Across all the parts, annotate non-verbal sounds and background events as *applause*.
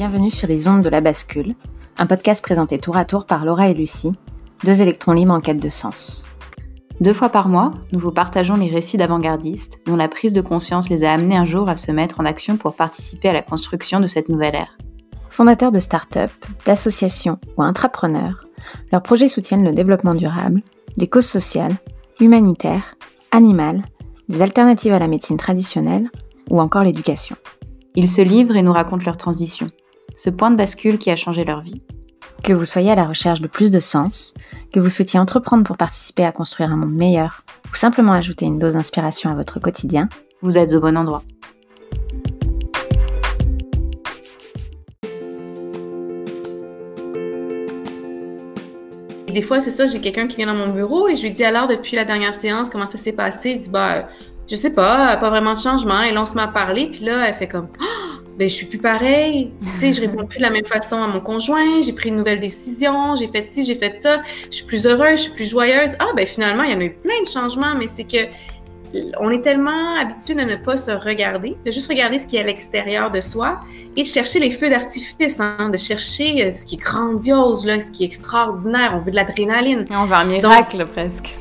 Bienvenue sur les ondes de la bascule, un podcast présenté tour à tour par Laura et Lucie, deux électrons libres en quête de sens. Deux fois par mois, nous vous partageons les récits d'avant-gardistes dont la prise de conscience les a amenés un jour à se mettre en action pour participer à la construction de cette nouvelle ère. Fondateurs de start-up, d'associations ou intrapreneurs, leurs projets soutiennent le développement durable, des causes sociales, humanitaires, animales, des alternatives à la médecine traditionnelle ou encore l'éducation. Ils se livrent et nous racontent leur transition, ce point de bascule qui a changé leur vie. Que vous soyez à la recherche de plus de sens, que vous souhaitiez entreprendre pour participer à construire un monde meilleur, ou simplement ajouter une dose d'inspiration à votre quotidien, vous êtes au bon endroit. des fois, c'est ça, j'ai quelqu'un qui vient dans mon bureau et je lui dis alors depuis la dernière séance, comment ça s'est passé? Il dit, bah, je sais pas, pas vraiment de changement. Et là, on se met à parler, puis là, elle fait comme, oh, ben, je suis plus pareil. *laughs* tu sais, je réponds plus de la même façon à mon conjoint. J'ai pris une nouvelle décision. J'ai fait ci, j'ai fait ça. Je suis plus heureuse, je suis plus joyeuse. Ah, ben, finalement, il y en a eu plein de changements, mais c'est que on est tellement habitué de ne pas se regarder, de juste regarder ce qui est à l'extérieur de soi et de chercher les feux d'artifice, hein, de chercher euh, ce qui est grandiose, là, ce qui est extraordinaire. On veut de l'adrénaline. On veut un miracle presque.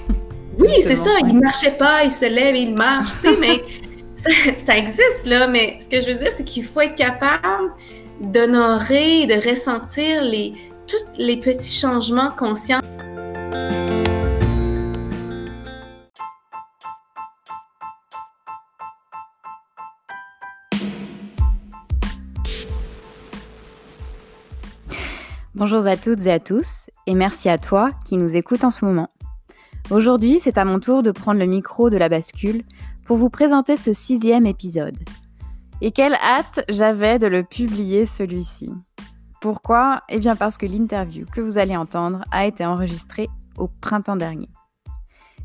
Oui, *laughs* c'est ça. Il ne marchait pas, il se lève et il marche, tu sais, mais *laughs* ça, existe, là. Mais ce que je veux dire, c'est qu'il faut être capable d'honorer, de ressentir les, tous les petits changements conscients. Bonjour à toutes et à tous, et merci à toi qui nous écoutes en ce moment. Aujourd'hui, c'est à mon tour de prendre le micro de la bascule pour vous présenter ce sixième épisode. Et quelle hâte j'avais de le publier celui-ci. Pourquoi? Eh bien parce que l'interview que vous allez entendre a été enregistrée au printemps dernier.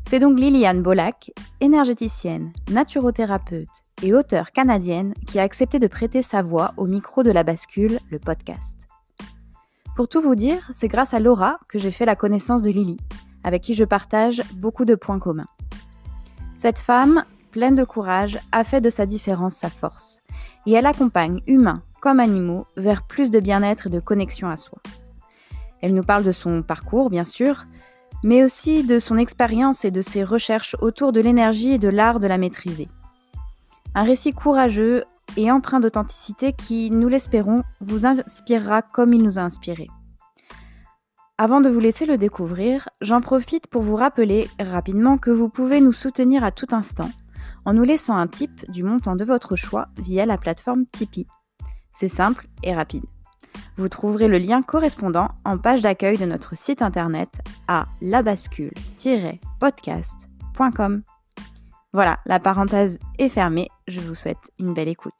C'est donc Liliane Bolac, énergéticienne, naturothérapeute et auteure canadienne qui a accepté de prêter sa voix au micro de la bascule, le podcast. Pour tout vous dire, c'est grâce à Laura que j'ai fait la connaissance de Lily, avec qui je partage beaucoup de points communs. Cette femme, pleine de courage, a fait de sa différence sa force, et elle accompagne humains comme animaux vers plus de bien-être et de connexion à soi. Elle nous parle de son parcours, bien sûr, mais aussi de son expérience et de ses recherches autour de l'énergie et de l'art de la maîtriser. Un récit courageux et empreint d'authenticité qui, nous l'espérons, vous inspirera comme il nous a inspirés. Avant de vous laisser le découvrir, j'en profite pour vous rappeler rapidement que vous pouvez nous soutenir à tout instant en nous laissant un tip du montant de votre choix via la plateforme Tipeee. C'est simple et rapide. Vous trouverez le lien correspondant en page d'accueil de notre site internet à labascule-podcast.com. Voilà, la parenthèse est fermée. Je vous souhaite une belle écoute.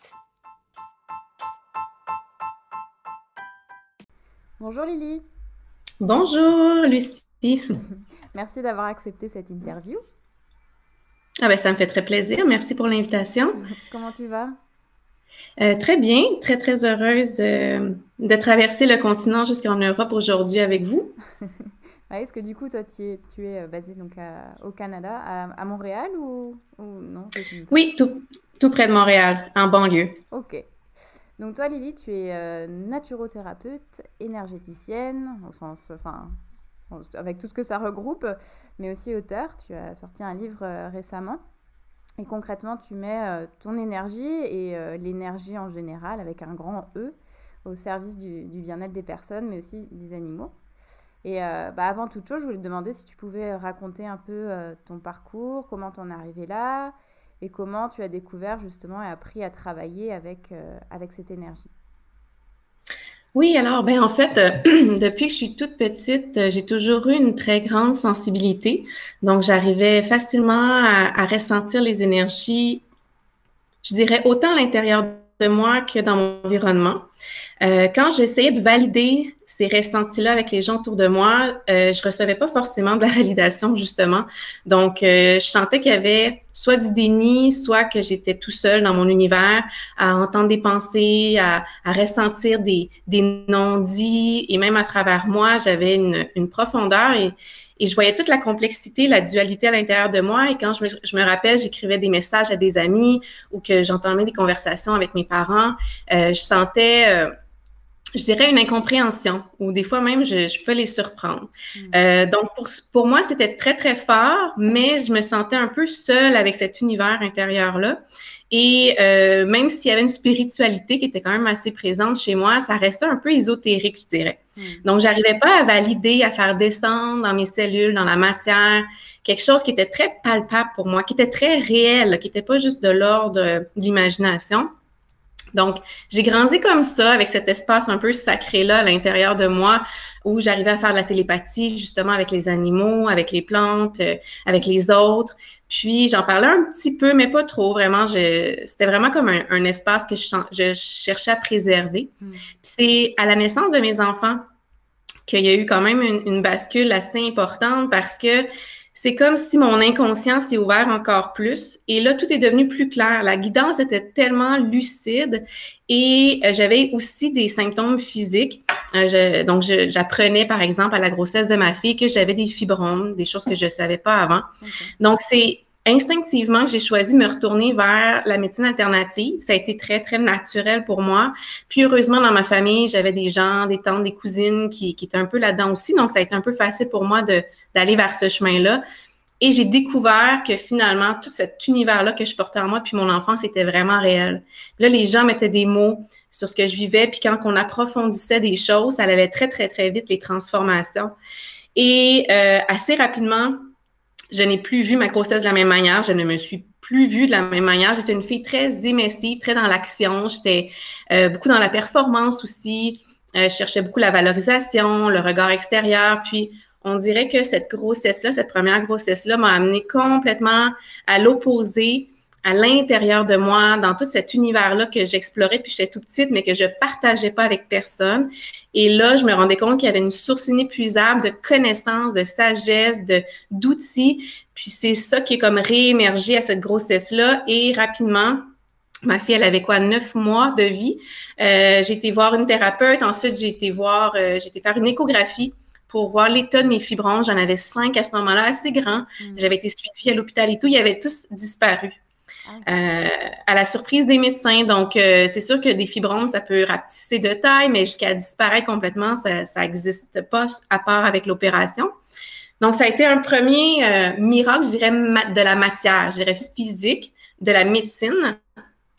Bonjour Lily. Bonjour Lucie. *laughs* Merci d'avoir accepté cette interview. Ah ben, ça me fait très plaisir. Merci pour l'invitation. Comment tu vas? Euh, très bien, très très heureuse euh, de traverser le continent jusqu'en Europe aujourd'hui avec vous. *laughs* Est-ce que du coup, toi, tu es, tu es euh, basé donc au Canada, à, Montréal ou, non Oui, tout, tout, près de Montréal, en banlieue. Ok. Donc toi, Lily, tu es euh, naturothérapeute, énergéticienne, au sens, enfin, avec tout ce que ça regroupe, mais aussi auteur. Tu as sorti un livre euh, récemment. Et concrètement, tu mets ton énergie et l'énergie en général, avec un grand E, au service du bien-être des personnes, mais aussi des animaux. Et euh, bah, avant toute chose, je voulais te demander si tu pouvais raconter un peu euh, ton parcours, comment tu en es arrivé là et comment tu as découvert justement et appris à travailler avec, euh, avec cette énergie. Oui, alors, ben en fait, *clears throat* depuis que je suis toute petite, j'ai toujours eu une très grande sensibilité. Donc, j'arrivais facilement à, à, ressentir les énergies, je dirais, autant à l'intérieur de moi que dans mon environnement. quand j'essayais de valider ces ressentis-là avec les gens autour de moi, euh, je recevais pas forcément de la validation, justement. Donc, euh, je sentais qu'il y avait soit du déni, soit que j'étais tout seul dans mon univers à entendre des pensées, à, à ressentir des, des non-dits, et même à travers moi, j'avais une, une profondeur et, et je voyais toute la complexité, la dualité à l'intérieur de moi. Et quand je me, je me rappelle, j'écrivais des messages à des amis ou que j'entendais des conversations avec mes parents, euh, je sentais... Je dirais une incompréhension ou des fois même je, je peux les surprendre. Hmm. Euh, donc pour, pour moi c'était très très fort, mais je me sentais un peu seule avec cet univers intérieur là. Et euh, même s'il y avait une spiritualité qui était quand même assez présente chez moi, ça restait un peu ésotérique, je dirais. Hmm. Donc j'arrivais pas à valider, à faire descendre dans mes cellules, dans la matière, quelque chose qui était très palpable pour moi, qui était très réel, qui n'était pas juste de l'ordre de l'imagination. Donc, j'ai grandi comme ça, avec cet espace un peu sacré-là à l'intérieur de moi, où j'arrivais à faire de la télépathie, justement, avec les animaux, avec les plantes, euh, avec les autres. Puis, j'en parlais un petit peu, mais pas trop, vraiment. C'était vraiment comme un, espace que je, cherchais à préserver. Hmm. Puis, c'est à la naissance de mes enfants qu'il y a eu quand même une, une bascule assez importante parce que c'est comme si mon inconscient s'est ouvert encore plus. Et là, tout est devenu plus clair. La guidance était tellement lucide et euh, j'avais aussi des symptômes physiques. Euh, donc, j'apprenais, par exemple, à la grossesse de ma fille que j'avais des fibromes, des choses que je ne savais pas avant. Donc, c'est instinctivement, j'ai choisi de me retourner vers la médecine alternative. Ça a été très, très naturel pour moi. Puis heureusement, dans ma famille, j'avais des gens, des tantes, des cousines qui, étaient un peu là-dedans aussi. Donc, ça a été un peu facile pour moi d'aller vers ce chemin-là. Et j'ai découvert que finalement, tout cet univers-là que je portais en moi depuis mon enfance était vraiment réel. Là, les gens mettaient des mots sur ce que je vivais. Puis quand on approfondissait des choses, ça allait très, très, très vite, les transformations. Et euh, assez rapidement, je n'ai plus vu ma grossesse de la même manière. Je ne me suis plus vue de la même manière. J'étais une fille très émessive, très dans l'action. J'étais euh, beaucoup dans la performance aussi. Euh, je cherchais beaucoup la valorisation, le regard extérieur. Puis, on dirait que cette grossesse-là, cette première grossesse-là, m'a amené complètement à l'opposé à l'intérieur de moi, dans tout cet univers-là que j'explorais, puis j'étais tout petite, mais que je partageais pas avec personne. Et là, je me rendais compte qu'il y avait une source inépuisable de connaissances, de sagesse, de d'outils. Puis c'est ça qui est comme réémergé à cette grossesse-là. Et rapidement, Ma fille, elle avait quoi, neuf mois de vie. Euh, j'ai été voir une thérapeute. Ensuite, j'ai été voir, euh, j'ai été faire une échographie pour voir l'état de mes fibromes. J'en avais cinq à ce moment-là, assez grands. Mm. J'avais été suivie à l'hôpital et tout. Ils avaient tous disparu. Euh, à la surprise des médecins. Donc, euh, c'est sûr que des fibromes, ça peut rapetisser de taille, mais jusqu'à disparaître complètement, ça n'existe pas à part avec l'opération. Donc, ça a été un premier euh, miracle, je dirais, de la matière, je dirais physique, de la médecine,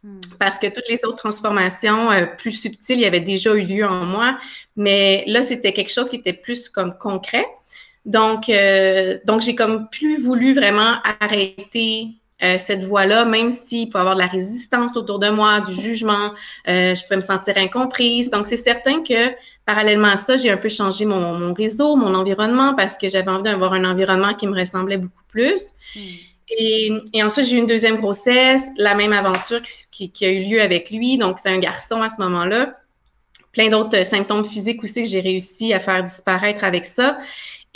hmm. parce que toutes les autres transformations plus subtiles, il y avait déjà eu lieu en moi, mais là, c'était quelque chose qui était plus comme concret. Donc, donc j'ai comme plus voulu vraiment arrêter euh, cette voie-là, même s'il peut y avoir de la résistance autour de moi, du jugement, euh, je pouvais me sentir incomprise. Donc, c'est certain que parallèlement à ça, j'ai un peu changé mon, réseau, mon environnement, parce que j'avais envie d'avoir un environnement qui me ressemblait beaucoup plus. Hmm. Et, ensuite, j'ai eu une deuxième grossesse, la même aventure qui, qui a eu lieu avec lui. Donc, c'est un garçon à ce moment-là. Plein d'autres symptômes physiques aussi que j'ai réussi à faire disparaître avec ça.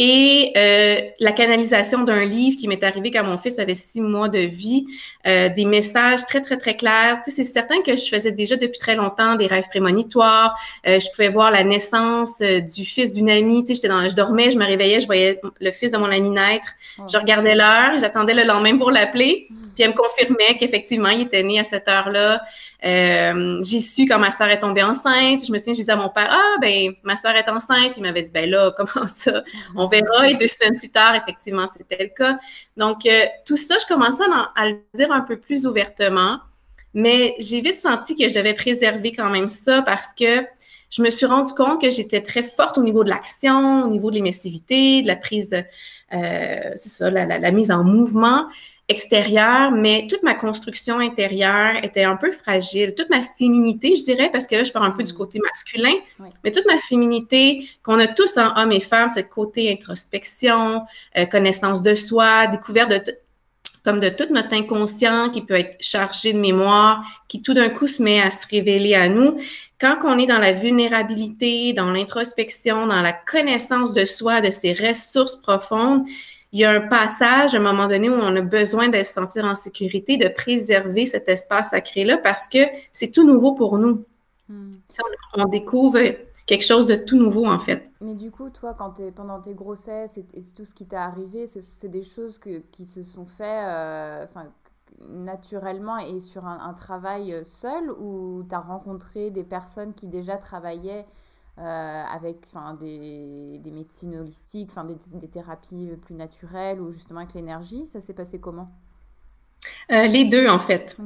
Et euh, la canalisation d'un livre qui m'est arrivé quand mon fils avait six mois de vie, euh, des messages très, très, très clairs. Tu sais, c'est certain que je faisais déjà depuis très longtemps des rêves prémonitoires. Euh, je pouvais voir la naissance euh, du fils d'une amie. Tu sais, j'étais dans, je dormais, je me réveillais, je voyais le fils de mon ami naître. Je regardais l'heure, j'attendais le lendemain pour l'appeler. Mm. Puis elle me confirmait qu'effectivement, il était né à cette heure-là. Euh, j'ai su quand ma soeur est tombée enceinte. Je me souviens, j'ai dit à mon père, ah, ben, ma soeur est enceinte. il m'avait dit, ben là, *laughs* comment ça? On verra. Et deux semaines plus tard, effectivement, c'était le cas. Donc, euh, tout ça, je commençais à, le dire un peu plus ouvertement. Mais j'ai vite senti que je devais préserver quand même ça parce que je me suis rendu compte que j'étais très forte au niveau de l'action, au niveau de l'émissivité, de la prise, euh, c'est ça, la, mise en mouvement extérieure, mais toute ma construction intérieure était un peu fragile. Toute ma féminité, je dirais, parce que là, je parle un peu du mm. côté masculin, mais toute ma féminité qu'on a tous en hommes et femmes, ce côté introspection, euh, connaissance de soi, découverte de comme de tout notre inconscient qui peut être chargé de mémoire, qui tout d'un coup se met à se révéler à nous. Quand on est dans la vulnérabilité, dans l'introspection, dans la connaissance de soi, de ses ressources profondes, il y a un passage à un moment donné où on a besoin de se sentir en sécurité, de préserver cet espace sacré-là parce que c'est tout nouveau pour nous. Hmm. On, découvre quelque chose de tout nouveau en fait. Mais du coup, toi, quand es, pendant tes grossesses et, tout ce qui t'est arrivé, c'est des choses que, qui se sont faites euh, naturellement et sur un, travail seul ou tu as rencontré des personnes qui déjà travaillaient avec des, des, médecines holistiques, des, des, thérapies plus naturelles ou justement avec l'énergie Ça s'est passé comment? Euh, les deux, en fait.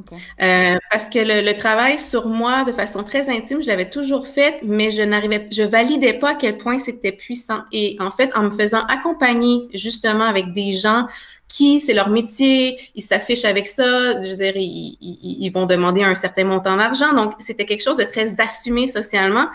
Euh, parce que le, travail sur moi, de façon très intime, je l'avais toujours fait, mais je n'arrivais, je validais pas à quel point c'était puissant. Et en fait, en me faisant accompagner justement avec des gens qui, c'est leur métier, ils s'affichent avec ça, je veux dire, ils, vont demander un certain montant d'argent. Donc, c'était quelque chose de très assumé socialement.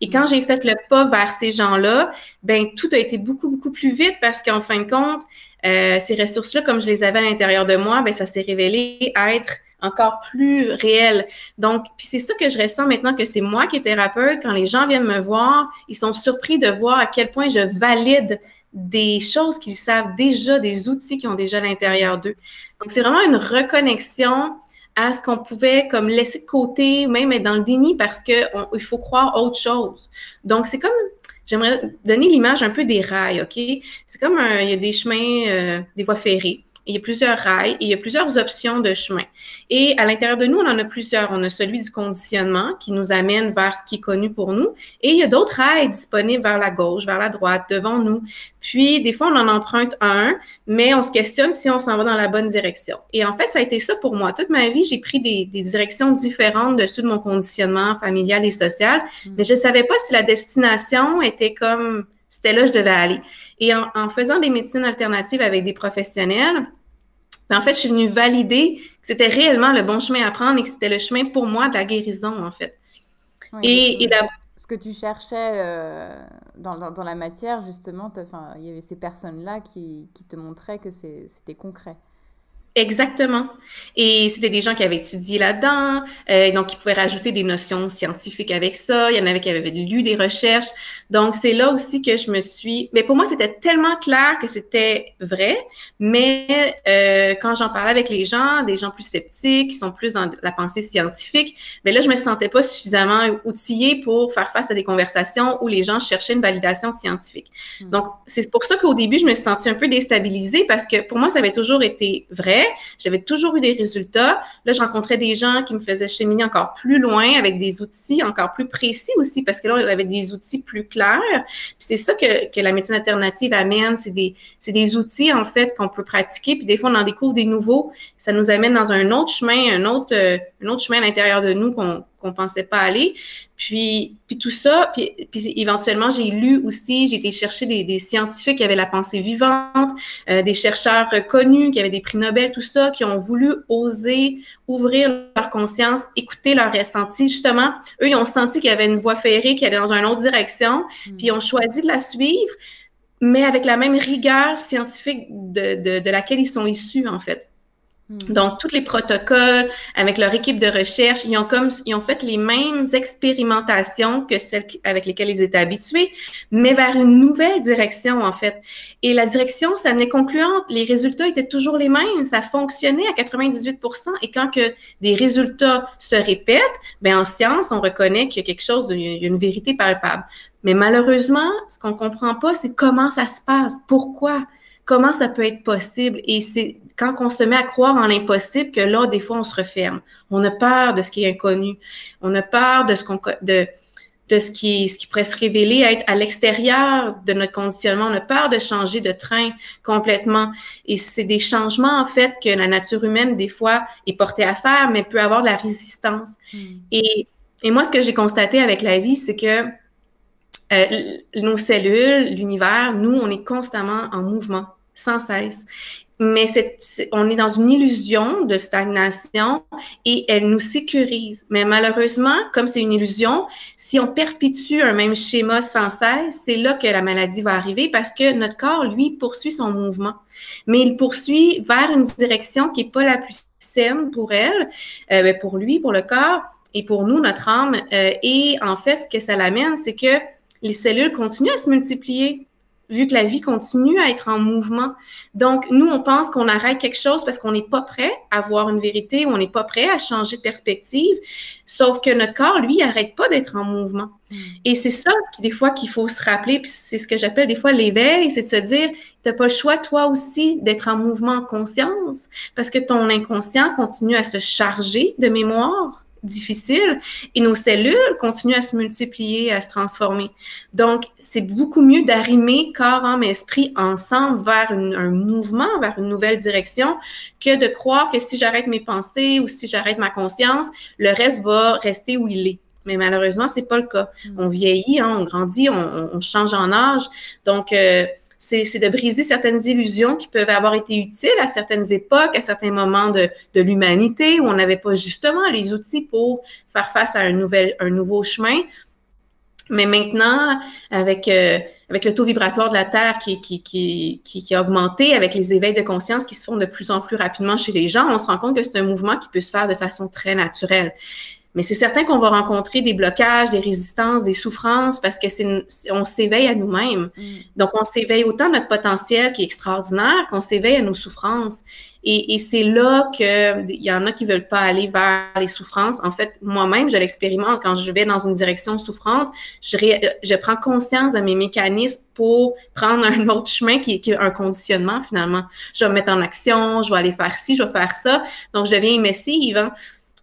Et quand j'ai fait le pas vers ces gens-là, ben tout a été beaucoup, beaucoup plus vite parce qu'en fin de compte, euh, ces ressources-là, comme je les avais à l'intérieur de moi, ben ça s'est révélé être encore plus réel. Donc, puis c'est ça que je ressens maintenant que c'est moi qui est thérapeute. Quand les gens viennent me voir, ils sont surpris de voir à quel point je valide des choses qu'ils savent déjà, des outils qu'ils ont déjà à l'intérieur d'eux. Donc, c'est vraiment une reconnexion à ce qu'on pouvait comme laisser de côté ou même être dans le déni parce qu'il faut croire autre chose. Donc, c'est comme J'aimerais donner l'image un peu des rails, OK? C'est comme un, il y a des chemins, euh, des voies ferrées il y a plusieurs rails et il y a plusieurs options de chemin. Et à l'intérieur de nous, on en a plusieurs. On a celui du conditionnement qui nous amène vers ce qui est connu pour nous. Et il y a d'autres rails disponibles vers la gauche, vers la droite, devant nous. Puis, des fois, on en emprunte un, mais on se questionne si on s'en va dans la bonne direction. Et en fait, ça a été ça pour moi. Toute ma vie, j'ai pris des, directions différentes dessus de mon conditionnement familial et social, mm. mais je ne savais pas si la destination était comme c'était là que je devais aller. Et en, en faisant des médecines alternatives avec des professionnels, mais en fait, je suis venue valider que c'était réellement le bon chemin à prendre et que c'était le chemin pour moi de la guérison, en fait. et, et ce que tu cherchais euh, dans, dans, la matière, justement, il y avait ces personnes-là qui, qui te montraient que c'était concret. Exactement. Et c'était des gens qui avaient étudié là-dedans, euh, donc ils pouvaient rajouter des notions scientifiques avec ça. Il y en avait qui avaient lu des recherches. Donc c'est là aussi que je me suis. Mais pour moi c'était tellement clair que c'était vrai. Mais euh, quand j'en parlais avec les gens, des gens plus sceptiques, qui sont plus dans la pensée scientifique, mais là je me sentais pas suffisamment outillée pour faire face à des conversations où les gens cherchaient une validation scientifique. Hmm. Donc c'est pour ça qu'au début je me suis sentie un peu déstabilisée parce que pour moi ça avait toujours été vrai j'avais toujours eu des résultats. Là, je rencontrais des gens qui me faisaient cheminer encore plus loin avec des outils encore plus précis aussi, parce que là, on avait des outils plus clairs. C'est ça que, la médecine alternative amène. C'est des, des outils, en fait, qu'on peut pratiquer. Puis des fois, on en découvre des nouveaux. Ça nous amène dans un autre chemin, un autre, euh, un autre chemin à l'intérieur de nous qu'on qu'on pensait pas aller. Puis, puis tout ça, puis, puis éventuellement, j'ai lu aussi, j'ai été chercher des, des, scientifiques qui avaient la pensée vivante, euh, des chercheurs connus qui avaient des prix Nobel, tout ça, qui ont voulu oser ouvrir leur conscience, écouter leur ressenti. Justement, eux, ils ont senti qu'il y avait une voie ferrée qui allait dans une autre direction, mm. puis ils ont choisi de la suivre, mais avec la même rigueur scientifique de, de, de laquelle ils sont issus, en fait. Hmm. Donc, tous les protocoles avec leur équipe de recherche, ils ont comme ils ont fait les mêmes expérimentations que celles avec lesquelles ils étaient habitués, mais vers une nouvelle direction en fait. Et la direction, ça venait concluante. Les résultats étaient toujours les mêmes, ça fonctionnait à 98% Et quand que des résultats se répètent, ben en science, on reconnaît qu'il y a quelque chose, de, il y a une vérité palpable. Mais malheureusement, ce qu'on comprend pas, c'est comment ça se passe, pourquoi? Comment ça peut être possible. Et c'est quand on se met à croire en l'impossible que là, des fois, on se referme. On a peur de ce qui est inconnu. On a peur de ce qu'on de, de ce qui, ce qui pourrait se révéler être à l'extérieur de notre conditionnement. On a peur de changer de train complètement. Et c'est des changements, en fait, que la nature humaine, des fois, est portée à faire, mais peut avoir de la résistance. Hmm. Et, et moi, ce que j'ai constaté avec la vie, c'est que euh, nos cellules, l'univers, nous, on est constamment en mouvement sans cesse. Mais on est dans une illusion de stagnation et elle nous sécurise. Mais malheureusement, comme c'est une illusion, si on perpétue un même schéma sans cesse, c'est là que la maladie va arriver parce que notre corps, lui, poursuit son mouvement. Mais il poursuit vers une direction qui n'est pas la plus saine pour elle, euh, ben, pour lui, pour le corps et pour nous, notre âme. Euh, et en fait, ce que ça l'amène, c'est que les cellules continuent à se multiplier vu que la vie continue à être en mouvement. Donc, nous, on pense qu'on arrête quelque chose parce qu'on n'est pas prêt à voir une vérité ou on n'est pas prêt à changer de perspective. Sauf que notre corps, lui, arrête pas d'être en mouvement. Hmm. Et c'est ça, des fois, qu'il faut se rappeler. Puis c'est ce que j'appelle des fois l'éveil, c'est de se dire, tu n'as pas le choix, toi aussi, d'être en mouvement en conscience parce que ton inconscient continue à se charger de mémoire difficile et nos cellules continuent à se multiplier, à se transformer. Donc, c'est beaucoup mieux d'arrimer corps, âme, esprit ensemble vers un mouvement, vers une nouvelle direction que de croire que si j'arrête mes pensées ou si j'arrête ma conscience, le reste va rester où il est. Mais malheureusement, c'est pas le cas. Mm. On vieillit, hein, on grandit, on, change en âge. Donc, euh, c'est de briser certaines illusions qui peuvent avoir été utiles à certaines époques, à certains moments de, l'humanité où on n'avait pas justement les outils pour faire face à un, nouvel, un nouveau chemin. Mais maintenant, avec, euh, avec le taux vibratoire de la Terre qui, qui, qui, qui, a augmenté, avec les éveils de conscience qui se font de plus en plus rapidement chez les gens, on se rend compte que c'est un mouvement qui peut se faire de façon très naturelle. Mais c'est certain qu'on va rencontrer des blocages, des résistances, des souffrances parce que c'est on s'éveille à nous-mêmes. Mm. Donc, on s'éveille autant à notre potentiel qui est extraordinaire qu'on s'éveille à nos souffrances. Et, et c'est là qu'il y en a qui veulent pas aller vers les souffrances. En fait, moi-même, je l'expérimente quand je vais dans une direction souffrante. Je, je prends conscience de mes mécanismes pour prendre un autre chemin qui, qui, est un conditionnement finalement. Je vais me mettre en action, je vais aller faire ci, je vais faire ça. Donc, je deviens immersive. Hein?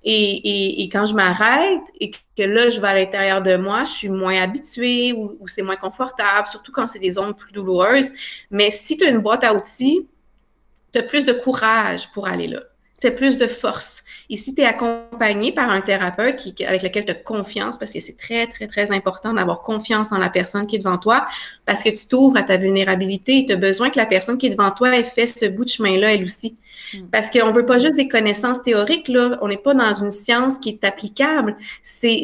Et, quand je m'arrête et que là, je vais à l'intérieur de moi, je suis moins habituée ou, c'est moins confortable, surtout quand c'est des zones plus douloureuses. Mais si tu as une boîte à outils, tu as plus de courage pour aller là. Tu as plus de force. Et si tu es accompagné par un thérapeute avec lequel tu as confiance, parce que c'est très, très, très important d'avoir confiance en la personne qui est devant toi, parce que tu t'ouvres à ta vulnérabilité et tu as besoin que la personne qui est devant toi ait fait ce bout de chemin-là, elle aussi. Mm. Parce qu'on veut pas juste des connaissances théoriques, là. On n'est pas dans une science qui est applicable. C'est,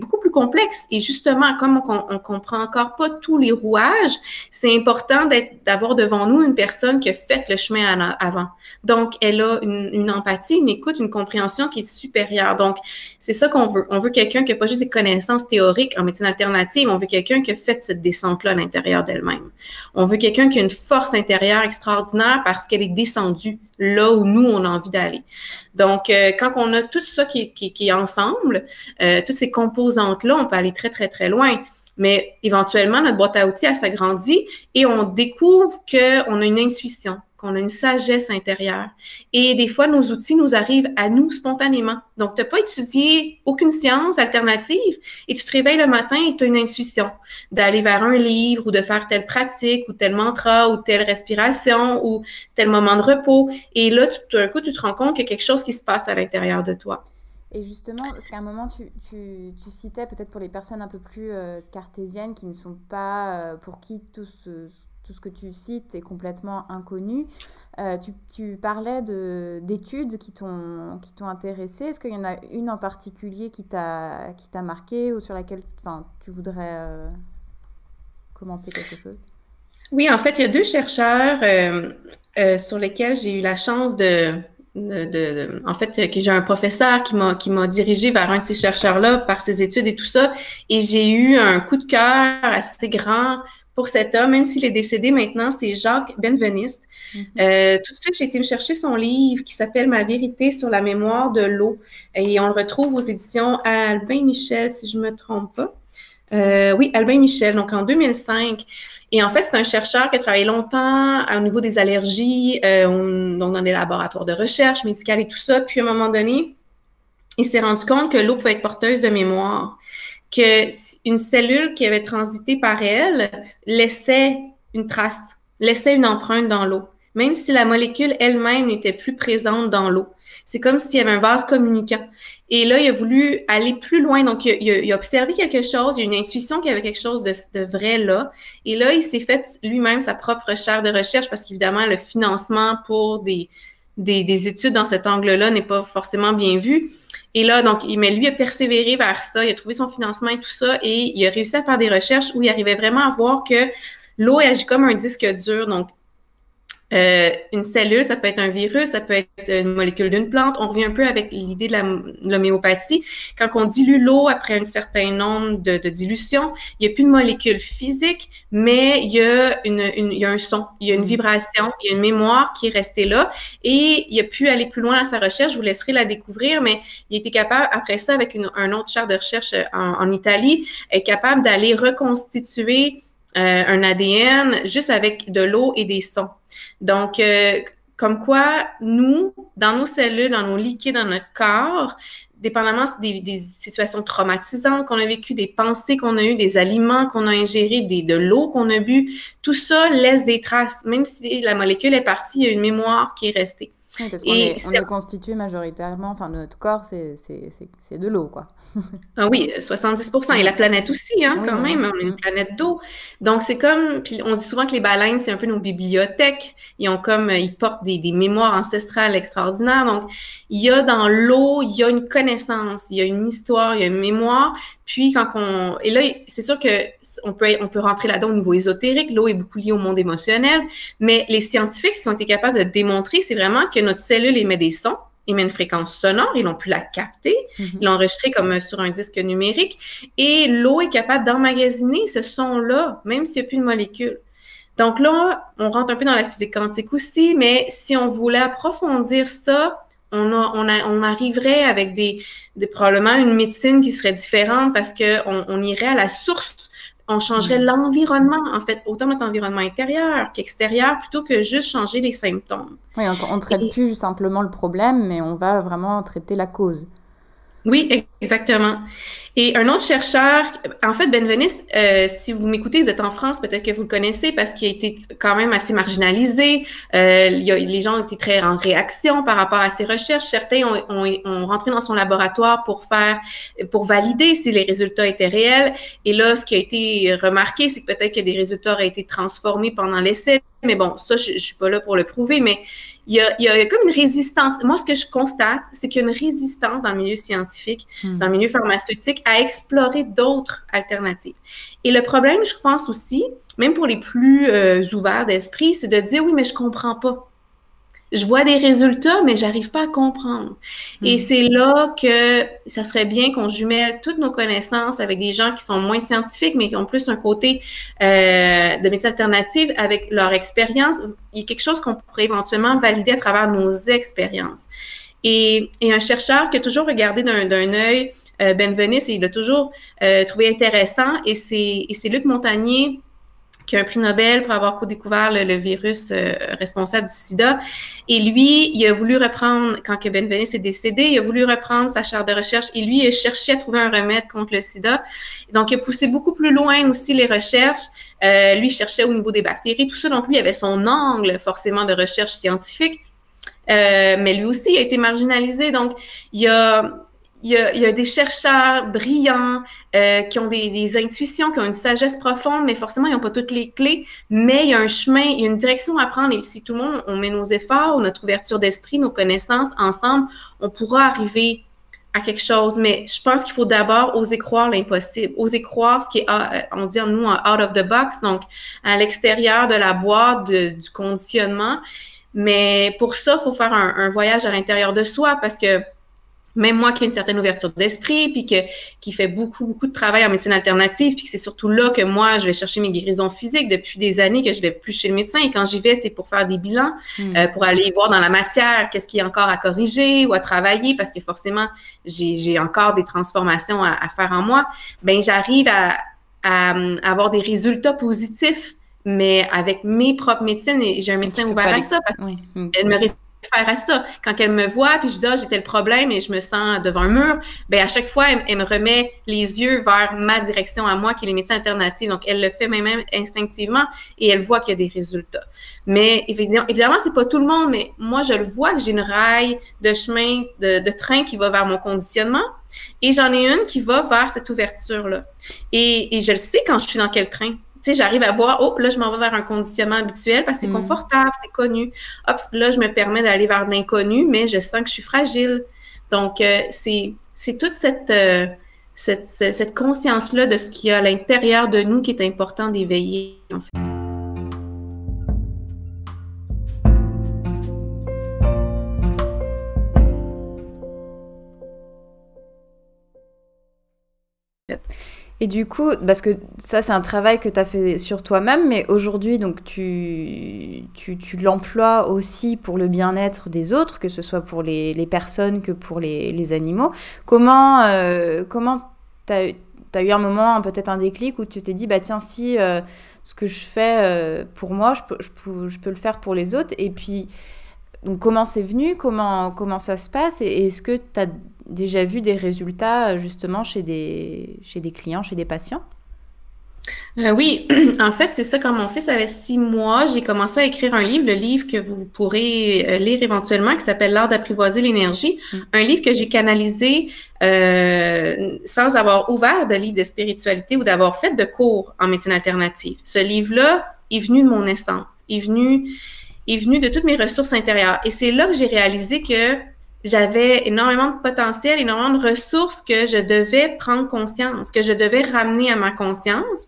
beaucoup plus complexe. Et justement, comme on, on comprend encore pas tous les rouages, c'est important d'avoir devant nous une personne qui a fait le chemin avant. Donc, elle a une, une empathie, une écoute, une compréhension qui est supérieure. Donc, c'est ça qu'on veut. On veut quelqu'un qui n'a pas juste des connaissances théoriques en médecine alternative, on veut quelqu'un qui a fait cette descente-là à l'intérieur d'elle-même. On veut quelqu'un qui a une force intérieure extraordinaire parce qu'elle est descendue là où nous, on a envie d'aller. Donc, euh, quand on a tout ça qui, qui, est ensemble, euh, toutes ces composantes-là, on peut aller très, très, très loin. Mais éventuellement, notre boîte à outils, elle s'agrandit et on découvre qu'on a une intuition qu'on a une sagesse intérieure. Et des fois, nos outils nous arrivent à nous spontanément. Donc, tu n'as pas étudié aucune science alternative et tu te réveilles le matin et tu as une intuition d'aller vers un livre ou de faire telle pratique ou tel mantra ou telle respiration ou tel moment de repos. Et là, tout d'un coup, tu te rends compte qu'il y a quelque chose qui se passe à l'intérieur de toi. Et justement, parce qu'à un moment, tu, citais peut-être pour les personnes un peu plus euh, cartésiennes qui ne sont pas, euh, pour qui tout ce, tout ce que tu cites est complètement inconnu. Euh, tu, parlais d'études qui t'ont intéressé. Est-ce qu'il y en a une en particulier qui t'a marqué ou sur laquelle tu voudrais euh, commenter quelque chose? Oui, en fait, il y a deux chercheurs euh, sur lesquels j'ai eu la chance de, de, de, en fait, que j'ai un professeur qui m'a qui m'a dirigé vers un de ces chercheurs-là par ses études et tout ça, et j'ai eu un coup de cœur assez grand pour cet homme, même s'il est décédé maintenant, c'est Jacques Benveniste. Mhm. Euh, tout de suite, j'ai été me chercher son livre qui s'appelle Ma vérité sur la mémoire de l'eau. Et on le retrouve aux éditions Albin Michel, si je ne me trompe pas. Euh, oui, Albin Michel, donc en 2005. Et en fait, c'est un chercheur qui a travaillé longtemps au niveau des allergies, euh, donc dans des laboratoires de recherche médicale et tout ça. Puis à un moment donné, il s'est rendu compte que l'eau pouvait être porteuse de mémoire que une cellule qui avait transité par elle laissait une trace, laissait une empreinte dans l'eau, même si la molécule elle-même n'était plus présente dans l'eau. C'est comme s'il y avait un vase communicant. Et là, il a voulu aller plus loin. Donc, il a, observé quelque chose, il a une intuition qu'il y avait quelque chose de, de vrai là. Et là, il s'est fait lui-même sa propre recherche de recherche parce qu'évidemment, le financement pour des, des, des études dans cet angle-là n'est pas forcément bien vu. Et là, donc, mais lui a persévéré vers ça, il a trouvé son financement et tout ça, et il a réussi à faire des recherches où il arrivait vraiment à voir que l'eau agit comme un disque dur. Donc, euh, une cellule, ça peut être un virus, ça peut être une molécule d'une plante. On revient un peu avec l'idée de l'homéopathie. Quand on dilue l'eau après un certain nombre de, de dilutions, il n'y a plus de molécule physique, mais il y, a une, une, il y a un son, il y a une mm. vibration, il y a une mémoire qui est restée là. Et il a pu aller plus loin dans sa recherche. Je vous laisserai la découvrir, mais il était capable, après ça, avec une, un autre chaire de recherche en, en Italie, est capable d'aller reconstituer euh, un ADN juste avec de l'eau et des sons. Donc, euh, comme quoi, nous, dans nos cellules, dans nos liquides, dans notre corps, dépendamment des, situations traumatisantes qu'on a vécues, des pensées qu'on a eues, des aliments qu'on a ingérés, des, de l'eau qu'on a bu, tout ça laisse des traces. Même si la molécule est partie, il y a une mémoire qui est restée. Oui, parce qu'on est, on est, constitué majoritairement, enfin notre corps, c'est de l'eau, quoi. Ah oui, 70% Et la planète aussi, hein, quand même. On est une mm. planète d'eau. Donc, c'est comme, puis on dit souvent que les baleines, c'est un peu nos bibliothèques. Ils ont comme, ils portent des, des, mémoires ancestrales extraordinaires. Donc, il y a dans l'eau, il y a une connaissance, il y a une histoire, il y a une mémoire. Puis quand on et là c'est sûr que on peut on peut rentrer là-dedans au niveau ésotérique, l'eau est beaucoup liée au monde émotionnel, mais les scientifiques ce qu'ils ont été capables de démontrer, c'est vraiment que notre cellule émet des sons, émet une fréquence sonore, ils ont pu la capter, mm-hmm. ils l'ont enregistré comme sur un disque numérique et l'eau est capable d'emmagasiner ce son-là même s'il n'y a plus de molécules. Donc là, on rentre un peu dans la physique quantique aussi, mais si on voulait approfondir ça, on, on, arriverait avec des, probablement une médecine qui serait différente parce qu'on on irait à la source. On changerait mm. l'environnement, en fait, autant notre environnement intérieur qu'extérieur, plutôt que juste changer les symptômes. Oui, on ne traite plus simplement le problème, mais on va vraiment traiter la cause. Oui, exactement. Et un autre chercheur, en fait, Ben euh, si vous m'écoutez, vous êtes en France, peut-être que vous le connaissez parce qu'il a été quand même assez marginalisé. Euh, il y a, les gens ont été très en réaction par rapport à ses recherches. Certains ont, rentré dans son laboratoire pour faire, pour valider si les résultats étaient réels. Et là, ce qui a été remarqué, c'est que peut-être que des résultats auraient été transformés pendant l'essai. Mais bon, ça, je, je suis pas là pour le prouver, mais il y, a, il y a, comme une résistance. Moi, ce que je constate, c'est qu'il y a une résistance dans le milieu scientifique, hmm. dans le milieu pharmaceutique, à explorer d'autres alternatives. Et le problème, je pense aussi, même pour les plus euh, ouverts d'esprit, c'est de dire oui, mais je comprends pas je vois des résultats, mais j'arrive pas à comprendre. Et hmm. c'est là que ça serait bien qu'on jumelle toutes nos connaissances avec des gens qui sont moins scientifiques, mais qui ont plus un côté euh, de médecine alternative avec leur expérience. Il y a quelque chose qu'on pourrait éventuellement valider à travers nos expériences. Et, et un chercheur qui a toujours regardé d'un œil euh, et il l'a toujours euh, trouvé intéressant, et c'est Luc Montagnier qui a un prix Nobel pour avoir découvert le, virus euh, responsable du sida. Et lui, il a voulu reprendre, quand Ben Venice est décédé, il a voulu reprendre sa chaire de recherche et lui, il a cherché à trouver un remède contre le sida. Donc, il a poussé beaucoup plus loin aussi les recherches. Euh, lui, il cherchait au niveau des bactéries, tout ça. Donc, lui, il avait son angle forcément de recherche scientifique. Euh, mais lui aussi a été marginalisé. Donc, il y a, il y, a, y a, des chercheurs brillants euh, qui ont des, des, intuitions, qui ont une sagesse profonde, mais forcément, ils n'ont pas toutes les clés. Mais il y a un chemin, il y a une direction à prendre. Et si tout le monde, on met nos efforts, notre ouverture d'esprit, nos connaissances ensemble, on pourra arriver à quelque chose. Mais je pense qu'il faut d'abord oser croire l'impossible, oser croire ce qui est, euh, on dit en nous, out of the box, donc à l'extérieur de la boîte du conditionnement. Mais pour ça, il faut faire un, un voyage à l'intérieur de soi parce que même moi qui ai une certaine ouverture d'esprit, puis que, qui fait beaucoup, beaucoup de travail en médecine alternative, puis que c'est surtout là que moi, je vais chercher mes guérisons physiques depuis des années que je vais plus chez le médecin. Et quand j'y vais, c'est pour faire des bilans, hmm. euh, pour aller voir dans la matière qu'est-ce qui est encore à corriger ou à travailler, parce que forcément, j'ai encore des transformations à, faire en moi. Ben, j'arrive à, à, avoir des résultats positifs mais avec mes propres médecines, et j'ai un médecin ouvert à ça parce qu'elle me faire à ça. Quand elle me voit, puis je dis, ah, j'étais le problème et je me sens devant un mur, ben à chaque fois, elle, me remet les yeux vers ma direction à moi, qui est les médecins alternatifs. Donc, elle le fait même instinctivement et elle voit qu'il y a des résultats. Mais évidemment, évidemment c'est pas tout le monde, mais moi, je le vois que j'ai une raille de chemin, de, train qui va vers mon conditionnement et j'en ai une qui va vers cette ouverture-là. Et je le sais quand je suis dans quel train tu sais, j'arrive à voir, oh, là, je m'en vais vers un conditionnement habituel parce que c'est mm. confortable, c'est connu. Hop, là, je me permets d'aller vers l'inconnu, mais je sens que je suis fragile. Donc, euh, c'est, toute euh, cette, cette, cette, conscience-là de ce qu'il y a à l'intérieur de nous qui est important d'éveiller, en fait. Et du coup, parce que ça, c'est un travail que tu as fait sur toi-même, mais aujourd'hui, donc tu, tu, tu l'emploies aussi pour le bien-être des autres, que ce soit pour les, les personnes que pour les, les animaux. Comment euh, comment tu as, eu un moment, peut-être un déclic, où tu t'es dit, bah tiens, si euh, ce que je fais euh, pour moi, je peux, je, peux, je peux, le faire pour les autres, et puis donc comment c'est venu? Comment, comment ça se passe? Et est-ce que tu as déjà vu des résultats justement chez des, chez des clients, chez des patients? Euh, oui, *clears throat* en fait, c'est ça. Quand mon fils avait six mois, j'ai commencé à écrire un livre, le livre que vous pourrez euh, lire éventuellement, qui s'appelle L'art d'apprivoiser l'énergie. Mm. Un livre que j'ai canalisé euh, sans avoir ouvert de livre de spiritualité ou d'avoir fait de cours en médecine alternative. Ce livre-là est venu de mon essence, est venu, est venu de toutes mes ressources intérieures. Et c'est là que j'ai réalisé que j'avais énormément de potentiel, énormément de ressources que je devais prendre conscience, que je devais ramener à ma conscience.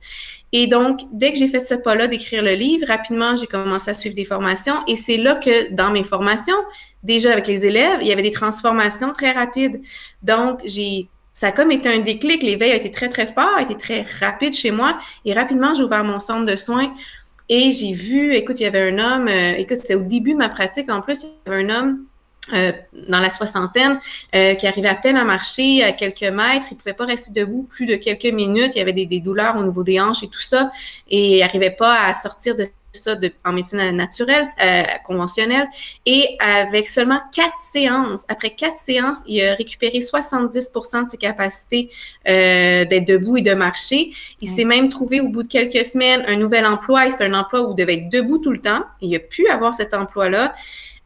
Et donc, dès que j'ai fait ce pas-là d'écrire le livre, rapidement, j'ai commencé à suivre des formations. Et c'est là que, dans mes formations, déjà avec les élèves, il y avait des transformations très rapides. Donc, j'ai, ça a comme été un déclic. L'éveil a été très, très fort, a été très rapide chez moi. Et rapidement, j'ai ouvert mon centre de soins. Et j'ai vu, écoute, il y avait un homme, euh, écoute, c'est au début de ma pratique, en plus, il y avait un homme euh, dans la soixantaine, euh, qui arrivait à peine à marcher à quelques mètres. Il pouvait pas rester debout plus de quelques minutes. Il y avait des, douleurs au niveau des hanches et tout ça. Et il n'arrivait pas à sortir de ça de, en médecine naturelle, euh, conventionnelle. Et avec seulement quatre séances, après quatre séances, il a récupéré 70 de ses capacités d'être debout et de marcher. Il s'est même trouvé au bout de quelques semaines un nouvel emploi. Et c'est un emploi où il devait être debout tout le temps. Il a pu avoir cet emploi-là.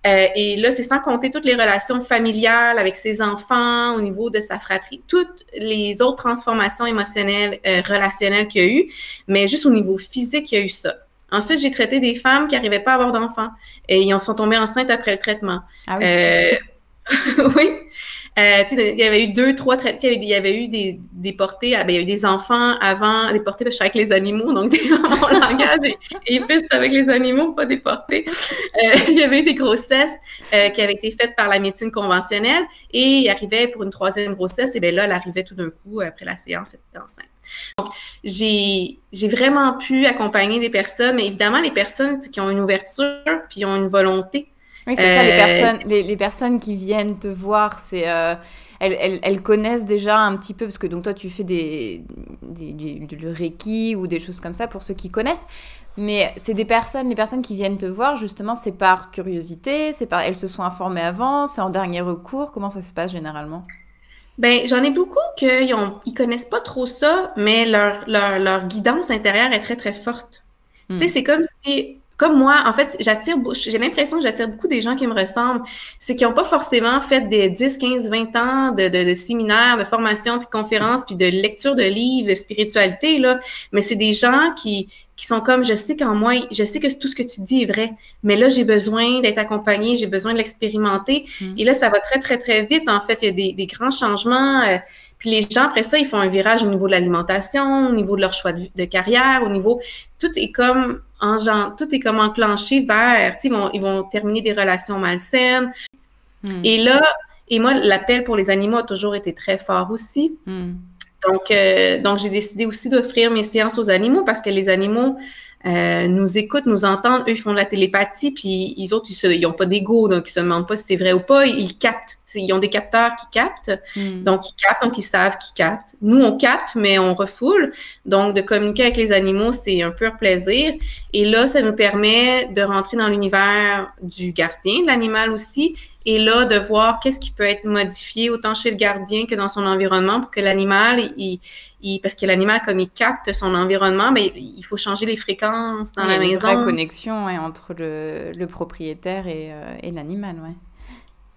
Euh, et là, c'est sans compter toutes les relations familiales avec ses enfants, au niveau de sa fratrie, toutes les autres transformations émotionnelles, euh, relationnelles qu'il y a eu, mais juste au niveau physique, il y a eu ça. Ensuite, j'ai traité des femmes qui n'arrivaient pas à avoir d'enfants et ils en sont tombées enceintes après le traitement. Ah oui. Euh, *laughs* oui. Euh, il y avait eu deux, trois traitements. Il y avait eu des, des portées, ah, ben, il y a eu des enfants avant, des portées, parce que je suis avec les animaux, donc *laughs* mon langage est, plus avec les animaux, pas des portées. Euh, *laughs* il y avait eu des grossesses euh, qui avaient été faites par la médecine conventionnelle et il arrivait pour une troisième grossesse, et bien là, elle arrivait tout d'un coup, après la séance, elle était enceinte. Donc, j'ai, vraiment pu accompagner des personnes, mais évidemment, les personnes qui ont une ouverture puis ont une volonté. Oui, c'est ça, les euh, personnes, les, personnes qui viennent te voir, c'est, euh, elles, elles, connaissent déjà un petit peu, parce que donc toi, tu fais des, des, du, Reiki ou des choses comme ça pour ceux qui connaissent, mais c'est des personnes, les personnes qui viennent te voir, justement, c'est par curiosité, c'est par, elles se sont informées avant, c'est en dernier recours, comment ça se passe généralement? Ben, j'en ai beaucoup qui ils connaissent pas trop ça, mais leur, leur, leur guidance intérieure est très, très forte. Tu sais, hmm. c'est comme si comme moi, en fait, j'attire, j'ai l'impression que j'attire beaucoup des gens qui me ressemblent. C'est qui n'ont pas forcément fait des 10, 15, 20 ans de, de, de séminaires, de formations, puis de conférences, puis de lecture de livres, de spiritualité, là. Mais c'est des gens qui, qui sont comme, je sais qu'en moi, je sais que tout ce que tu dis est vrai, mais là, j'ai besoin d'être accompagnée, j'ai besoin de l'expérimenter. Mm. Et là, ça va très, très, très vite. En fait, il y a des, des grands changements. Euh, puis les gens, après ça, ils font un virage au niveau de l'alimentation, au niveau de leur choix de, carrière, au niveau... Tout est comme en genre, tout est comme enclenché vers, ils vont, ils vont terminer des relations malsaines. Hmm. Et là, et moi, l'appel pour les animaux a toujours été très fort aussi. Hmm. Donc, euh, donc j'ai décidé aussi d'offrir mes séances aux animaux parce que les animaux, euh, nous écoutent, nous entendent. Eux, ils font de la télépathie, puis ils autres, ils n'ont pas d'ego, donc ils se demandent pas si c'est vrai ou pas. Ils captent. Ils ont des capteurs qui captent. Hmm. Donc, ils captent, donc ils savent qu'ils captent. Nous, on capte, mais on refoule. Donc, de communiquer avec les animaux, c'est un pur plaisir. Et là, ça nous permet de rentrer dans l'univers du gardien, de l'animal aussi, et là, de voir qu'est-ce qui peut être modifié autant chez le gardien que dans son environnement pour que l'animal, il, parce que l'animal, comme il capte son environnement, mais ben, il faut changer les fréquences dans la maison. Il y a une connexion entre le, propriétaire et, euh, et l'animal, ouais.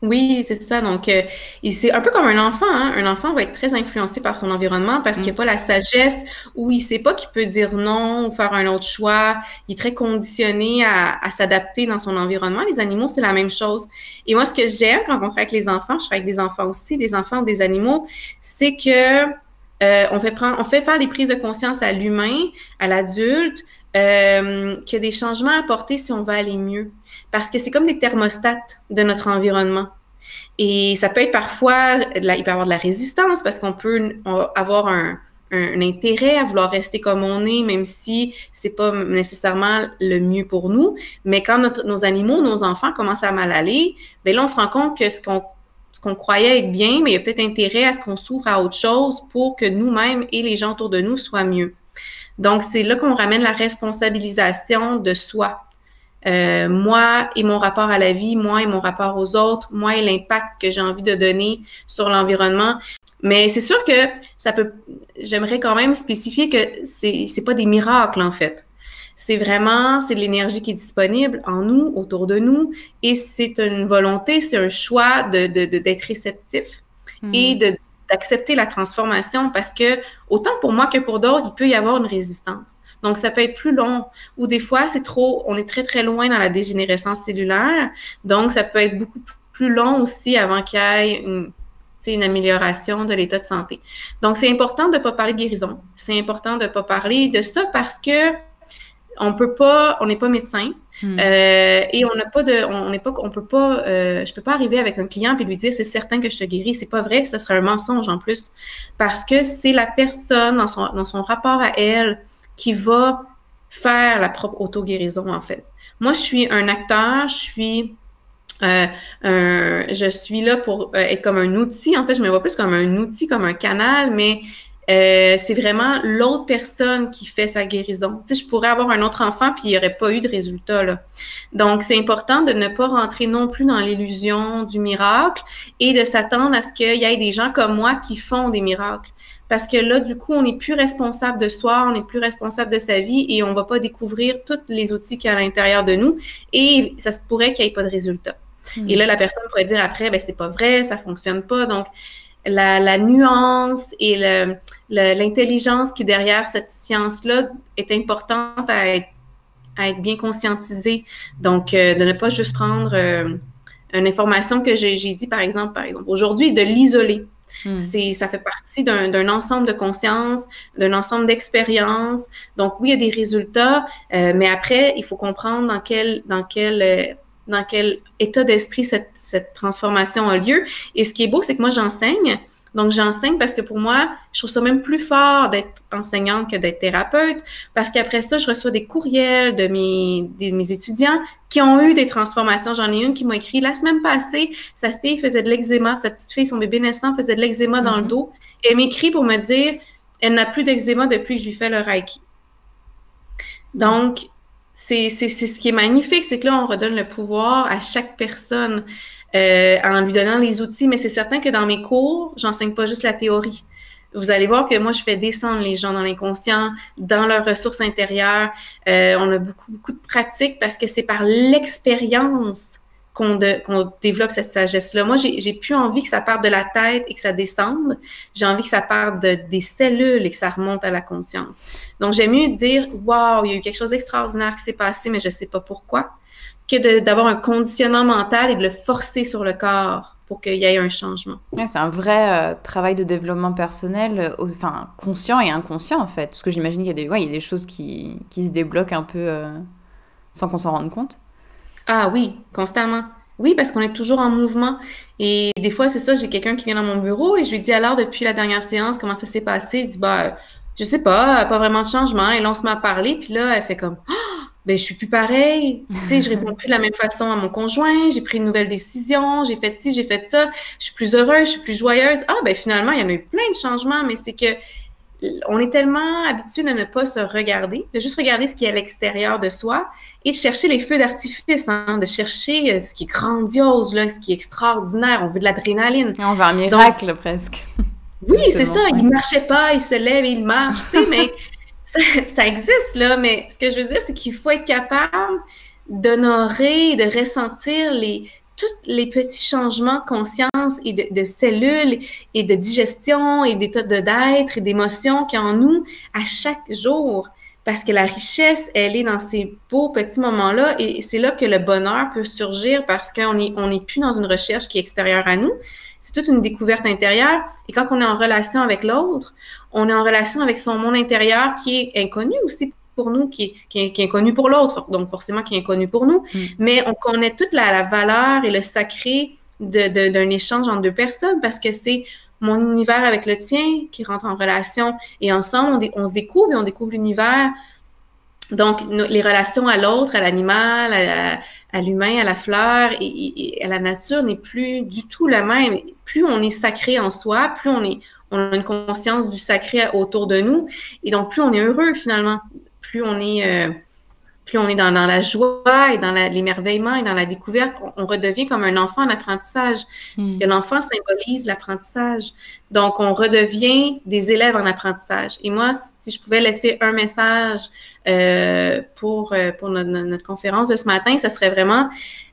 Oui, c'est ça. Donc, euh, c'est un peu comme un enfant. Hein. Un enfant va être très influencé par son environnement parce qu'il n'y a mm. pas la sagesse où il sait pas qu'il peut dire non ou faire un autre choix. Il est très conditionné à, s'adapter dans son environnement. Les animaux, c'est la même chose. Et moi, ce que j'aime quand on fait avec les enfants, je fais avec des enfants aussi, des enfants ou des animaux, c'est que euh, on fait prendre, on fait faire des prises de conscience à l'humain, à l'adulte, qu'il y a des changements à apporter si on veut aller mieux. Parce que c'est comme des thermostates de notre environnement. Et ça peut être parfois, il peut y avoir de la résistance parce qu'on peut avoir un, intérêt à vouloir rester comme on est, même si c'est pas nécessairement le mieux pour nous. Mais quand nos animaux, nos enfants commencent à mal aller, ben là, on se rend compte que ce qu'on ce qu'on croyait être bien, mais il y a peut-être intérêt à ce qu'on s'ouvre à autre chose pour que nous-mêmes et les gens autour de nous soient mieux. Donc, c'est là qu'on ramène la responsabilisation de soi. euh, moi et mon rapport à la vie, moi et mon rapport aux autres, moi et l'impact que j'ai envie de donner sur l'environnement. Mais c'est sûr que ça peut, j'aimerais quand même spécifier que c'est, c'est pas des miracles, en fait. C'est vraiment, c'est de l'énergie qui est disponible en nous, autour de nous, et c'est une volonté, c'est un choix de, de, d'être réceptif hmm. et de, d'accepter la transformation parce que autant pour moi que pour d'autres, il peut y avoir une résistance. Donc, ça peut être plus long ou des fois, c'est trop, on est très, très loin dans la dégénérescence cellulaire. Donc, ça peut être beaucoup plus long aussi avant qu'il y ait une, une amélioration de l'état de santé. Donc, c'est important de ne pas parler de guérison. C'est important de ne pas parler de ça parce que on peut pas, on n'est pas médecin hmm. euh, et on n'a pas de, on n'est pas, on peut pas, euh, je peux pas arriver avec un client et lui dire c'est certain que je te guéris, c'est pas vrai, ce serait un mensonge en plus parce que c'est la personne dans son, dans son rapport à elle qui va faire la propre auto-guérison en fait. Moi, je suis un acteur, je suis euh, je suis là pour être comme un outil. En fait, je me vois plus comme un outil, comme un canal, mais euh, c'est vraiment l'autre personne qui fait sa guérison. Tu sais, je pourrais avoir un autre enfant puis il n'y aurait pas eu de résultat. Là. Donc, c'est important de ne pas rentrer non plus dans l'illusion du miracle et de s'attendre à ce qu'il y ait des gens comme moi qui font des miracles. Parce que là, du coup, on n'est plus responsable de soi, on n'est plus responsable de sa vie et on ne va pas découvrir tous les outils qu'il y a à l'intérieur de nous et ça se pourrait qu'il n'y ait pas de résultat. Et hmm. là, la personne pourrait dire après, ben c'est pas vrai, ça fonctionne pas. Donc, la, nuance et l'intelligence qui est derrière cette science-là est importante à être, bien conscientisée. Donc, euh, de ne pas juste prendre euh, une information que j'ai dit, par exemple, par exemple, aujourd'hui, de l'isoler. Hmm. Ça fait partie d'un ensemble de conscience, d'un ensemble d'expériences. Donc, oui, il y a des résultats, euh, mais après, il faut comprendre dans quel, dans quel dans quel état d'esprit cette, cette, transformation a lieu. Et ce qui est beau, c'est que moi, j'enseigne. Donc, j'enseigne parce que pour moi, je trouve ça même plus fort d'être enseignante que d'être thérapeute, parce qu'après ça, je reçois des courriels de mes, de mes étudiants qui ont eu des transformations. J'en ai une qui m'a écrit la semaine passée, sa fille faisait de l'eczéma, sa petite fille, son bébé naissant faisait de l'eczéma dans le mm-hmm. dos. Et elle m'écrit pour me dire, elle n'a plus d'eczéma depuis que je lui fais le Reiki. Donc, c'est ce qui est magnifique, c'est que là, on redonne le pouvoir à chaque personne euh, en lui donnant les outils. Mais c'est certain que dans mes cours, j'enseigne pas juste la théorie. Vous allez voir que moi, je fais descendre les gens dans l'inconscient, dans leurs ressources intérieures. Euh, on a beaucoup, beaucoup de pratiques parce que c'est par l'expérience qu'on développe cette sagesse-là. Moi, j'ai plus envie que ça parte de la tête et que ça descende. J'ai envie que ça parte de, des cellules et que ça remonte à la conscience. Donc, j'aime mieux dire, waouh, il y a eu quelque chose d'extraordinaire qui s'est passé, mais je ne sais pas pourquoi, que d'avoir un conditionnement mental et de le forcer sur le corps pour qu'il y ait un changement. c'est un vrai euh, travail de développement personnel, euh, enfin conscient et inconscient en fait, parce que j'imagine qu'il y a des, choses qui, qui se débloquent un peu euh, sans qu'on s'en rende compte. Ah oui, constamment. Oui, parce qu'on est toujours en mouvement. Et des fois, c'est ça, j'ai quelqu'un qui vient dans mon bureau et je lui dis alors, depuis la dernière séance, comment ça s'est passé? Il dit, bah, je sais pas, pas vraiment de changement. Et là, on se met à parler, puis là, elle fait comme, oh, ben, je suis plus pareil. *laughs* tu sais, je réponds plus de la même façon à mon conjoint. J'ai pris une nouvelle décision. J'ai fait ci, j'ai fait ça. Je suis plus heureuse, je suis plus joyeuse. Ah, ben, finalement, il y en a eu plein de changements, mais c'est que on est tellement habitué de ne pas se regarder, de juste regarder ce qui est à l'extérieur de soi et de chercher les feux d'artifice, hein, de chercher euh, ce qui est grandiose, là, ce qui est extraordinaire. On veut de l'adrénaline. On veut un miracle presque. Oui, c'est ça. Il ne marchait pas, il se lève et il marche, tu sais, mais *laughs* ça, existe, là. Mais ce que je veux dire, c'est qu'il faut être capable d'honorer, de ressentir les, tous les petits changements de conscience et de, cellules et de digestion et d'état d'être et d'émotions qu'il y a en nous à chaque jour. Parce que la richesse, elle est dans ces beaux petits moments-là et c'est là que le bonheur peut surgir parce qu'on n'est est plus dans une recherche qui est extérieure à nous. C'est toute une découverte intérieure. Et quand on est en relation avec l'autre, on est en relation avec son monde intérieur qui est inconnu aussi pour nous, qui, qui, est, inconnu pour l'autre, donc forcément qui est inconnu pour nous, mm. mais on connaît toute la, valeur et le sacré d'un échange entre deux personnes parce que c'est mon univers avec le tien qui rentre en relation et ensemble, on, se découvre et on découvre l'univers. Donc, les relations à l'autre, à l'animal, à, l'humain, à la fleur et, à la nature n'est plus du tout la même. Plus on est sacré en soi, plus on, est, on a une conscience du sacré autour de nous et donc plus on est heureux finalement plus on est, euh, plus on est dans, la joie et dans l'émerveillement et dans la découverte, on, redevient comme un enfant en apprentissage, parce hmm. que l'enfant symbolise l'apprentissage. Donc, on redevient des élèves en apprentissage. Et moi, si je pouvais laisser un message euh, pour, euh, pour notre, conférence de ce matin, ce serait vraiment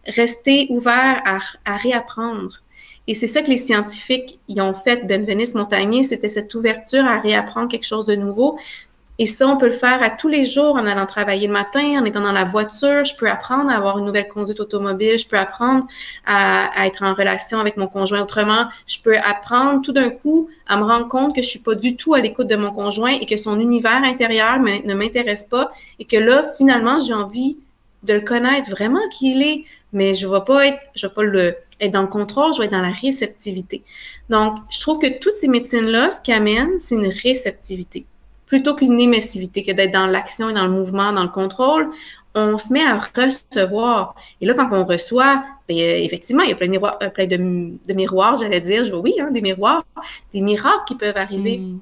rester ouvert à, à réapprendre. Et c'est ça que les scientifiques y ont fait, Benveniste Montagnier, c'était cette ouverture à réapprendre quelque chose de nouveau. Et ça, on peut le faire à tous les jours en allant travailler le matin, en étant dans la voiture. Je peux apprendre à avoir une nouvelle conduite automobile. Je peux apprendre à, être en relation avec mon conjoint autrement. Je peux apprendre tout d'un coup à me rendre compte que je suis pas du tout à l'écoute de mon conjoint et que son univers intérieur ne m'intéresse pas et que là, finalement, j'ai envie de le connaître vraiment qui il est. Mais je ne vais pas être, je vais pas le, être dans le contrôle, je vais être dans la réceptivité. Donc, je trouve que toutes ces médecines-là, ce qui amène, c'est une réceptivité plutôt qu'une émissivité, que d'être dans l'action et dans le mouvement, dans le contrôle, on se met à recevoir. Et là, quand on reçoit, bien, effectivement, il y a plein de miroirs, euh, plein de, miroirs j'allais dire. Je vois oui, hein, des miroirs, des miracles qui peuvent arriver. Mm.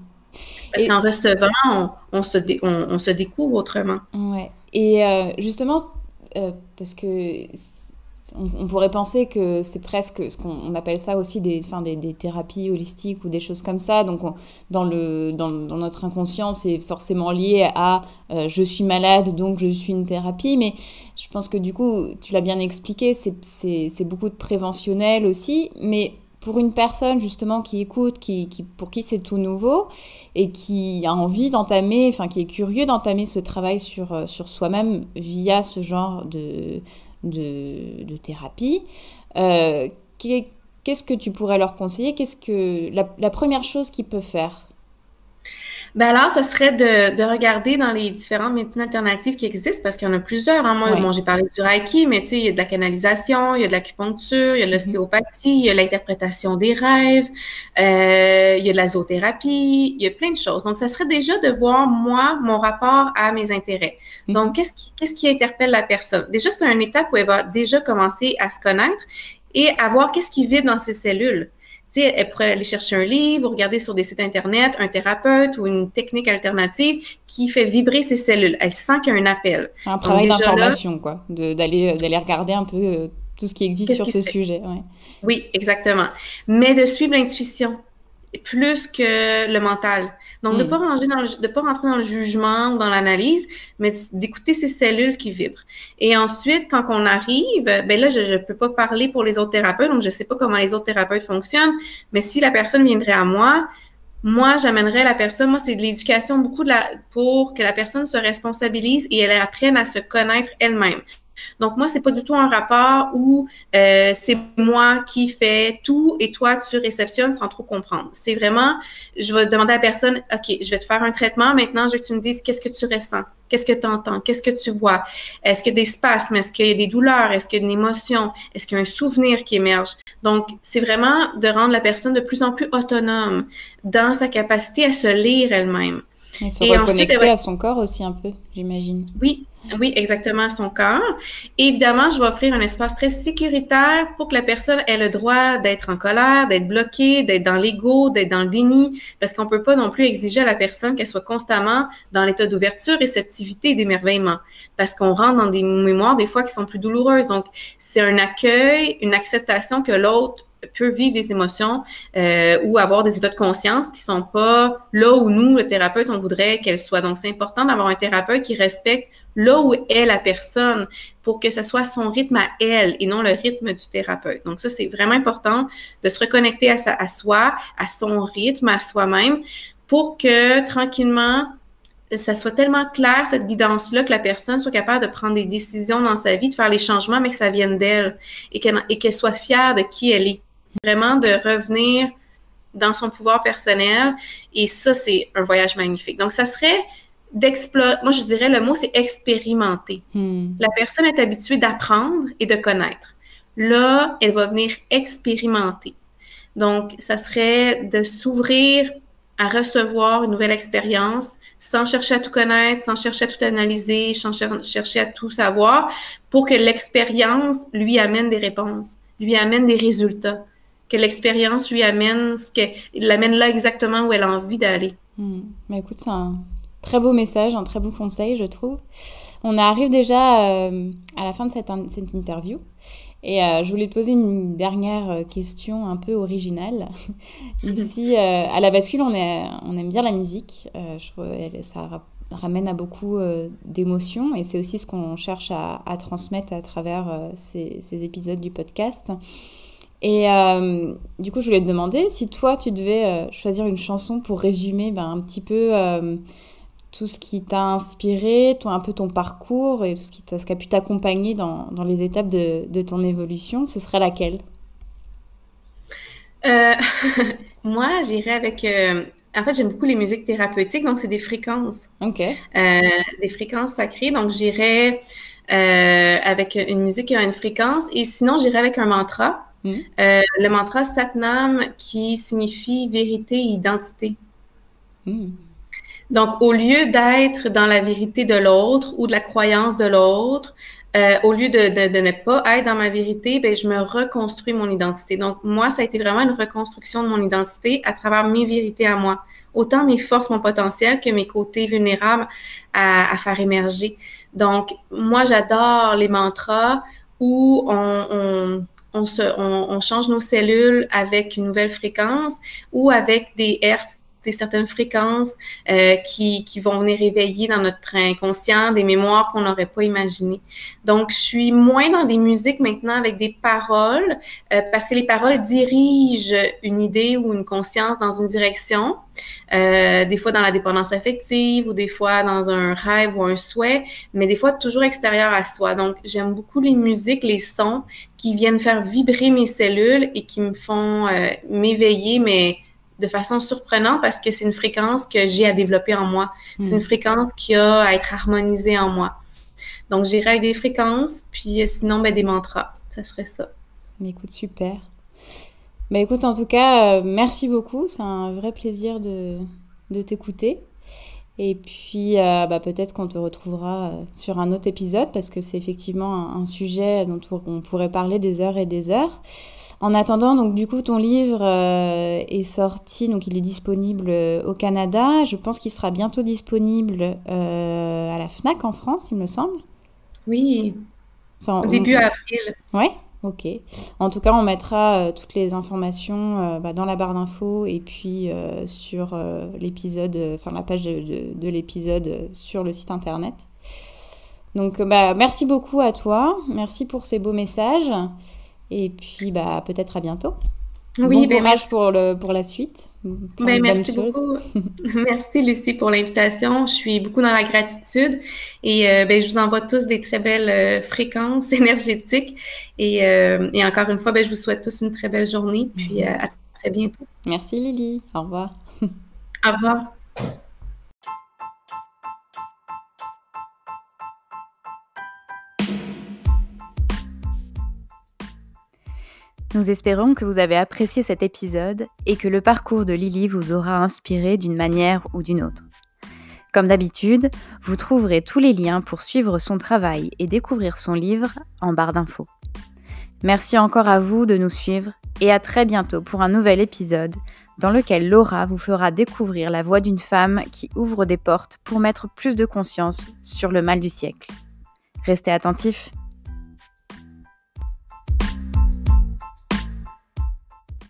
Parce qu'en recevant, on, se on, se découvre autrement. Ouais. Et euh, justement, euh, parce que on, pourrait penser que c'est presque ce qu'on appelle ça aussi des, des, des, thérapies holistiques ou des choses comme ça. Donc, dans, le, dans, notre inconscient, c'est forcément lié à euh, je suis malade, donc je suis une thérapie. Mais je pense que du coup, tu l'as bien expliqué, c'est beaucoup de préventionnel aussi. Mais pour une personne justement qui écoute, qui, qui pour qui c'est tout nouveau et qui a envie d'entamer, enfin qui est curieux d'entamer ce travail sur, euh, sur soi-même via ce genre de, de, thérapie. Euh, qu'est-ce que tu pourrais leur conseiller? Qu'est-ce que la, première chose qu'ils peuvent faire? Ben alors, ce serait de, regarder dans les différentes médecines alternatives qui existent, parce qu'il y en a plusieurs. Hein. Moi, j'ai parlé du Reiki, mais tu sais, il y a de la canalisation, il y a de l'acupuncture, il y a de mm-hmm. l'ostéopathie, il y a l'interprétation des rêves, euh, il y a de la zoothérapie, il y a plein de choses. Donc, ça serait déjà de voir, moi, mon rapport à mes intérêts. Mm-hmm. Donc, qu'est-ce qui, qu'est-ce qui interpelle la personne? Déjà, c'est une étape où elle va déjà commencer à se connaître et à voir qu'est-ce qui vit dans ses cellules sais, elle pourrait aller chercher un livre, regarder sur des sites Internet un thérapeute ou une technique alternative qui fait vibrer ses cellules. Elle sent qu'il y a un appel. Un travail d'information, quoi, d'aller d'aller regarder un peu euh, tout ce qui existe sur ce sujet. Ouais. Oui, exactement. Mais de suivre l'intuition plus que le mental. Donc, de ne hmm. pas, ranger dans de pas rentrer dans le jugement ou dans l'analyse, mais d'écouter ces cellules qui vibrent. Et ensuite, quand on arrive, ben là, je ne peux pas parler pour les autres thérapeutes, donc je ne sais pas comment les autres thérapeutes fonctionnent, mais si la personne viendrait à moi, moi, j'amènerais la personne, moi, c'est de l'éducation beaucoup de la, pour que la personne se responsabilise et elle apprenne à se connaître elle-même. Donc, moi, c'est pas du tout un rapport où euh, c'est moi qui fais tout et toi, tu réceptionnes sans trop comprendre. C'est vraiment, je vais demander à la personne, OK, je vais te faire un traitement. Maintenant, je veux que tu me dises qu'est-ce que tu ressens, qu'est-ce que tu entends, qu'est-ce que tu vois? Est-ce qu'il y a des spasmes? Est-ce qu'il y a des douleurs? Est-ce qu'il y a une émotion? Est-ce qu'il y a un souvenir qui émerge? Donc, c'est vraiment de rendre la personne de plus en plus autonome dans sa capacité à se lire elle-même. Et se reconnecter à son corps aussi un peu, j'imagine. Oui, oui, exactement, à son corps. Et évidemment, je vais offrir un espace très sécuritaire pour que la personne ait le droit d'être en colère, d'être bloquée, d'être dans l'ego, d'être dans le déni, parce qu'on peut pas non plus exiger à la personne qu'elle soit constamment dans l'état d'ouverture, réceptivité et d'émerveillement, parce qu'on rentre dans des mémoires des fois qui sont plus douloureuses. Donc, c'est un accueil, une acceptation que l'autre peut vivre des émotions euh, ou avoir des états de conscience qui sont pas là où nous, le thérapeute, on voudrait qu'elles soient. Donc, c'est important d'avoir un thérapeute qui respecte là où est la personne pour que ce soit son rythme à elle et non le rythme du thérapeute. Donc, ça, c'est vraiment important de se reconnecter à, soi, à son rythme, à soi-même pour que tranquillement, ça soit tellement clair, cette guidance-là, que la personne soit capable de prendre des décisions dans sa vie, de faire les changements, mais que ça vienne d'elle et qu'elle soit fière de qui elle est vraiment de revenir dans son pouvoir personnel. Et ça, c'est un voyage magnifique. Donc, ça serait d'explorer. Moi, je dirais le mot, c'est expérimenter. Hmm. La personne est habituée d'apprendre et de connaître. Là, elle va venir expérimenter. Donc, ça serait de s'ouvrir à recevoir une nouvelle expérience sans chercher à tout connaître, sans chercher à tout analyser, sans chercher à tout savoir, pour que l'expérience lui amène des réponses, lui amène des résultats que l'expérience lui amène ce qu'elle l'amène là exactement où elle a envie d'aller. Hmm. Mais écoute, c'est un très beau message, un très beau conseil, je trouve. On arrive déjà à la fin de cette, cette interview. Et je voulais te poser une dernière question un peu originale. *laughs* Ici, à la bascule, on, est, on aime bien la musique. je, ça ramène à beaucoup euh, d'émotions et c'est aussi ce qu'on cherche à, transmettre à travers euh, ces, épisodes du podcast. Et euh, du coup, je voulais te demander si toi, tu devais choisir une chanson pour résumer ben, un petit peu tout ce qui t'a inspiré, un peu ton parcours et tout ce qui, ce qui a pu t'accompagner dans, dans, les étapes de, de, ton évolution, ce serait laquelle? *laughs* Moi, j'irais avec en fait, j'aime beaucoup les musiques thérapeutiques, donc c'est des fréquences. OK. Euh, des fréquences sacrées. Donc, j'irais euh, avec une musique qui a une fréquence et sinon, j'irais avec un mantra. Mm. Euh, le mantra Satnam qui signifie vérité et identité. Mm. Donc, au lieu d'être dans la vérité de l'autre ou de la croyance de l'autre, euh, au lieu de, ne pas être dans ma vérité, ben, je me reconstruis mon identité. Donc, moi, ça a été vraiment une reconstruction de mon identité à travers mes vérités à moi. Autant mes forces, mon potentiel que mes côtés vulnérables à, faire émerger. Donc, moi, j'adore les mantras où on, on change nos cellules avec une nouvelle fréquence ou avec des hertz certaines fréquences euh, qui, qui, vont venir éveiller dans notre inconscient des mémoires qu'on n'aurait pas imaginées. Donc, je suis moins dans des musiques maintenant avec des paroles euh, parce que les paroles dirigent une idée ou une conscience dans une direction, euh, des fois dans la dépendance affective ou des fois dans un rêve ou un souhait, mais des fois toujours extérieur à soi. Donc, j'aime beaucoup les musiques, les sons qui viennent faire vibrer mes cellules et qui me font m'éveiller, mais de façon surprenante parce que c'est une fréquence que j'ai à développer en moi. C'est une hmm. fréquence qui a à être harmonisée en moi. Donc, j'irai avec des fréquences, puis sinon, ben, des mantras. Ça serait ça. Mais écoute, super. Bah, écoute, en tout cas, euh, merci beaucoup. C'est un vrai plaisir de, de t'écouter. Et puis, euh, bah, peut-être qu'on te retrouvera euh, sur un autre épisode parce que c'est effectivement un, un, sujet dont on pourrait parler des heures et des heures. En attendant, donc du coup, ton livre euh, est sorti, donc il est disponible euh, au Canada. Je pense qu'il sera bientôt disponible euh, à la Fnac en France, il me semble. Oui. au début avril. Ouais. Ok. En tout cas, on mettra toutes les informations bah, dans la barre d'infos et puis sur l'épisode, enfin la page de, de l'épisode sur le site internet. Donc, bah, merci beaucoup à toi. Merci pour ces beaux messages. Et puis, bah, peut-être à bientôt. Oui, bon ben, courage pour, le, pour la suite. Ben, merci beaucoup. *laughs* *laughs* merci Lucie pour l'invitation. Je suis beaucoup dans la gratitude et euh, ben, je vous envoie tous des très belles euh, fréquences *laughs* énergétiques. Et, euh, et, encore une fois, ben, je vous souhaite tous une très belle journée. Puis à très bientôt. Merci Lily. Au revoir. Au revoir. Nous espérons que vous avez apprécié cet épisode et que le parcours de Lily vous aura inspiré d'une manière ou d'une autre. Comme d'habitude, vous trouverez tous les liens pour suivre son travail et découvrir son livre en barre d'infos. Merci encore à vous de nous suivre et à très bientôt pour un nouvel épisode dans lequel Laura vous fera découvrir la voix d'une femme qui ouvre des portes pour mettre plus de conscience sur le mal du siècle. Restez attentifs